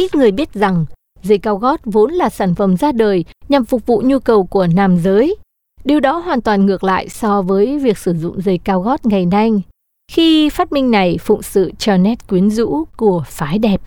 Ít người biết rằng giày cao gót vốn là sản phẩm ra đời nhằm phục vụ nhu cầu của nam giới. Điều đó hoàn toàn ngược lại so với việc sử dụng giày cao gót ngày nay, khi phát minh này phụng sự cho nét quyến rũ của phái đẹp.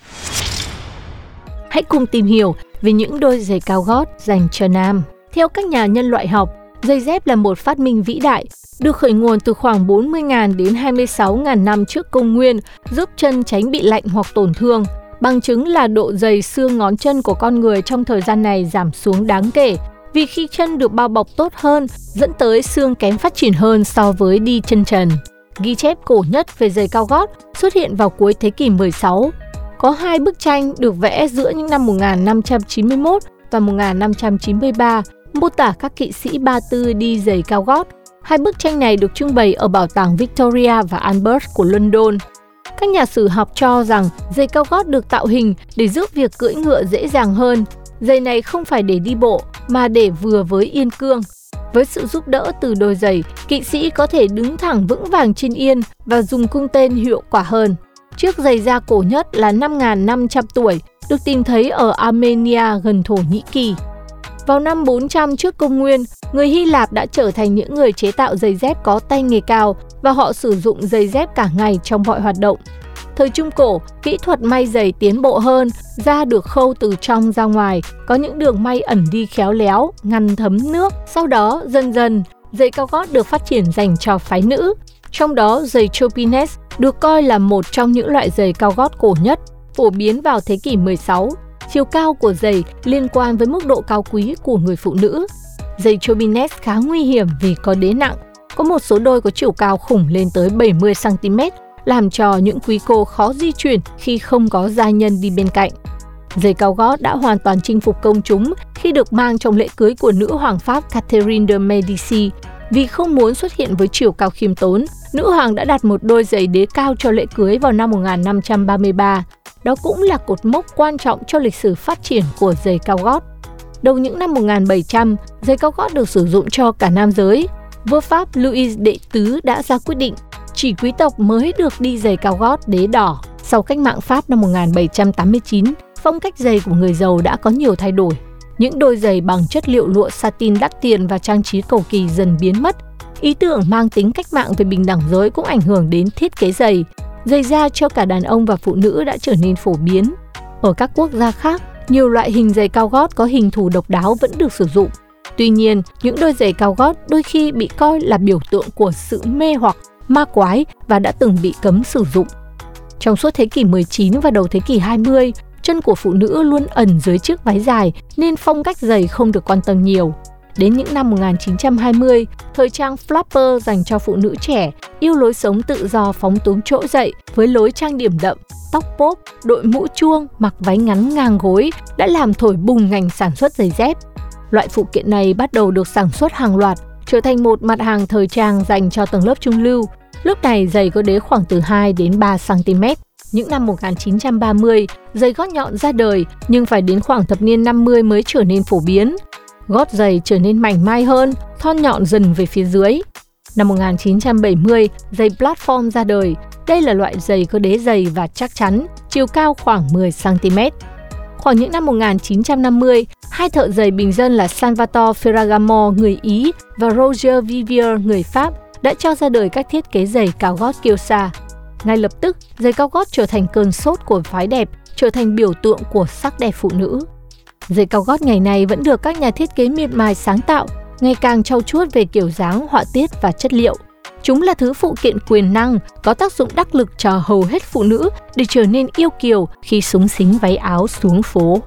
Hãy cùng tìm hiểu về những đôi giày cao gót dành cho nam. Theo các nhà nhân loại học, giày dép là một phát minh vĩ đại, được khởi nguồn từ khoảng 40.000 đến 26.000 năm trước công nguyên, giúp chân tránh bị lạnh hoặc tổn thương. Bằng chứng là độ dày xương ngón chân của con người trong thời gian này giảm xuống đáng kể, vì khi chân được bao bọc tốt hơn, dẫn tới xương kém phát triển hơn so với đi chân trần. Ghi chép cổ nhất về giày cao gót xuất hiện vào cuối thế kỷ 16 có hai bức tranh được vẽ giữa những năm 1591 và 1593 mô tả các kỵ sĩ Ba Tư đi giày cao gót. Hai bức tranh này được trưng bày ở bảo tàng Victoria và Albert của London. Các nhà sử học cho rằng giày cao gót được tạo hình để giúp việc cưỡi ngựa dễ dàng hơn. Giày này không phải để đi bộ mà để vừa với yên cương. Với sự giúp đỡ từ đôi giày, kỵ sĩ có thể đứng thẳng vững vàng trên yên và dùng cung tên hiệu quả hơn. Chiếc giày da cổ nhất là 5.500 tuổi, được tìm thấy ở Armenia gần Thổ Nhĩ Kỳ. Vào năm 400 trước công nguyên, người Hy Lạp đã trở thành những người chế tạo giày dép có tay nghề cao và họ sử dụng giày dép cả ngày trong mọi hoạt động. Thời Trung Cổ, kỹ thuật may giày tiến bộ hơn, da được khâu từ trong ra ngoài, có những đường may ẩn đi khéo léo, ngăn thấm nước. Sau đó, dần dần, giày cao gót được phát triển dành cho phái nữ. Trong đó, giày Chopines được coi là một trong những loại giày cao gót cổ nhất, phổ biến vào thế kỷ 16. Chiều cao của giày liên quan với mức độ cao quý của người phụ nữ. Giày Chobines khá nguy hiểm vì có đế nặng. Có một số đôi có chiều cao khủng lên tới 70cm, làm cho những quý cô khó di chuyển khi không có gia nhân đi bên cạnh. Giày cao gót đã hoàn toàn chinh phục công chúng khi được mang trong lễ cưới của nữ hoàng Pháp Catherine de Medici vì không muốn xuất hiện với chiều cao khiêm tốn nữ hoàng đã đặt một đôi giày đế cao cho lễ cưới vào năm 1533. Đó cũng là cột mốc quan trọng cho lịch sử phát triển của giày cao gót. Đầu những năm 1700, giày cao gót được sử dụng cho cả nam giới. Vua Pháp Louis đệ tứ đã ra quyết định chỉ quý tộc mới được đi giày cao gót đế đỏ. Sau cách mạng Pháp năm 1789, phong cách giày của người giàu đã có nhiều thay đổi. Những đôi giày bằng chất liệu lụa satin đắt tiền và trang trí cầu kỳ dần biến mất Ý tưởng mang tính cách mạng về bình đẳng giới cũng ảnh hưởng đến thiết kế giày. Giày da cho cả đàn ông và phụ nữ đã trở nên phổ biến. Ở các quốc gia khác, nhiều loại hình giày cao gót có hình thù độc đáo vẫn được sử dụng. Tuy nhiên, những đôi giày cao gót đôi khi bị coi là biểu tượng của sự mê hoặc, ma quái và đã từng bị cấm sử dụng. Trong suốt thế kỷ 19 và đầu thế kỷ 20, chân của phụ nữ luôn ẩn dưới chiếc váy dài nên phong cách giày không được quan tâm nhiều. Đến những năm 1920, thời trang flapper dành cho phụ nữ trẻ yêu lối sống tự do phóng túng trỗi dậy với lối trang điểm đậm, tóc pop, đội mũ chuông, mặc váy ngắn ngang gối đã làm thổi bùng ngành sản xuất giày dép. Loại phụ kiện này bắt đầu được sản xuất hàng loạt, trở thành một mặt hàng thời trang dành cho tầng lớp trung lưu. Lúc này giày có đế khoảng từ 2 đến 3 cm. Những năm 1930, giày gót nhọn ra đời nhưng phải đến khoảng thập niên 50 mới trở nên phổ biến gót giày trở nên mảnh mai hơn, thon nhọn dần về phía dưới. Năm 1970, giày platform ra đời. Đây là loại giày có đế dày và chắc chắn, chiều cao khoảng 10cm. Khoảng những năm 1950, hai thợ giày bình dân là Salvatore Ferragamo người Ý và Roger Vivier người Pháp đã cho ra đời các thiết kế giày cao gót kiêu sa. Ngay lập tức, giày cao gót trở thành cơn sốt của phái đẹp, trở thành biểu tượng của sắc đẹp phụ nữ. Giày cao gót ngày nay vẫn được các nhà thiết kế miệt mài sáng tạo, ngày càng trau chuốt về kiểu dáng, họa tiết và chất liệu. Chúng là thứ phụ kiện quyền năng, có tác dụng đắc lực cho hầu hết phụ nữ để trở nên yêu kiều khi súng xính váy áo xuống phố.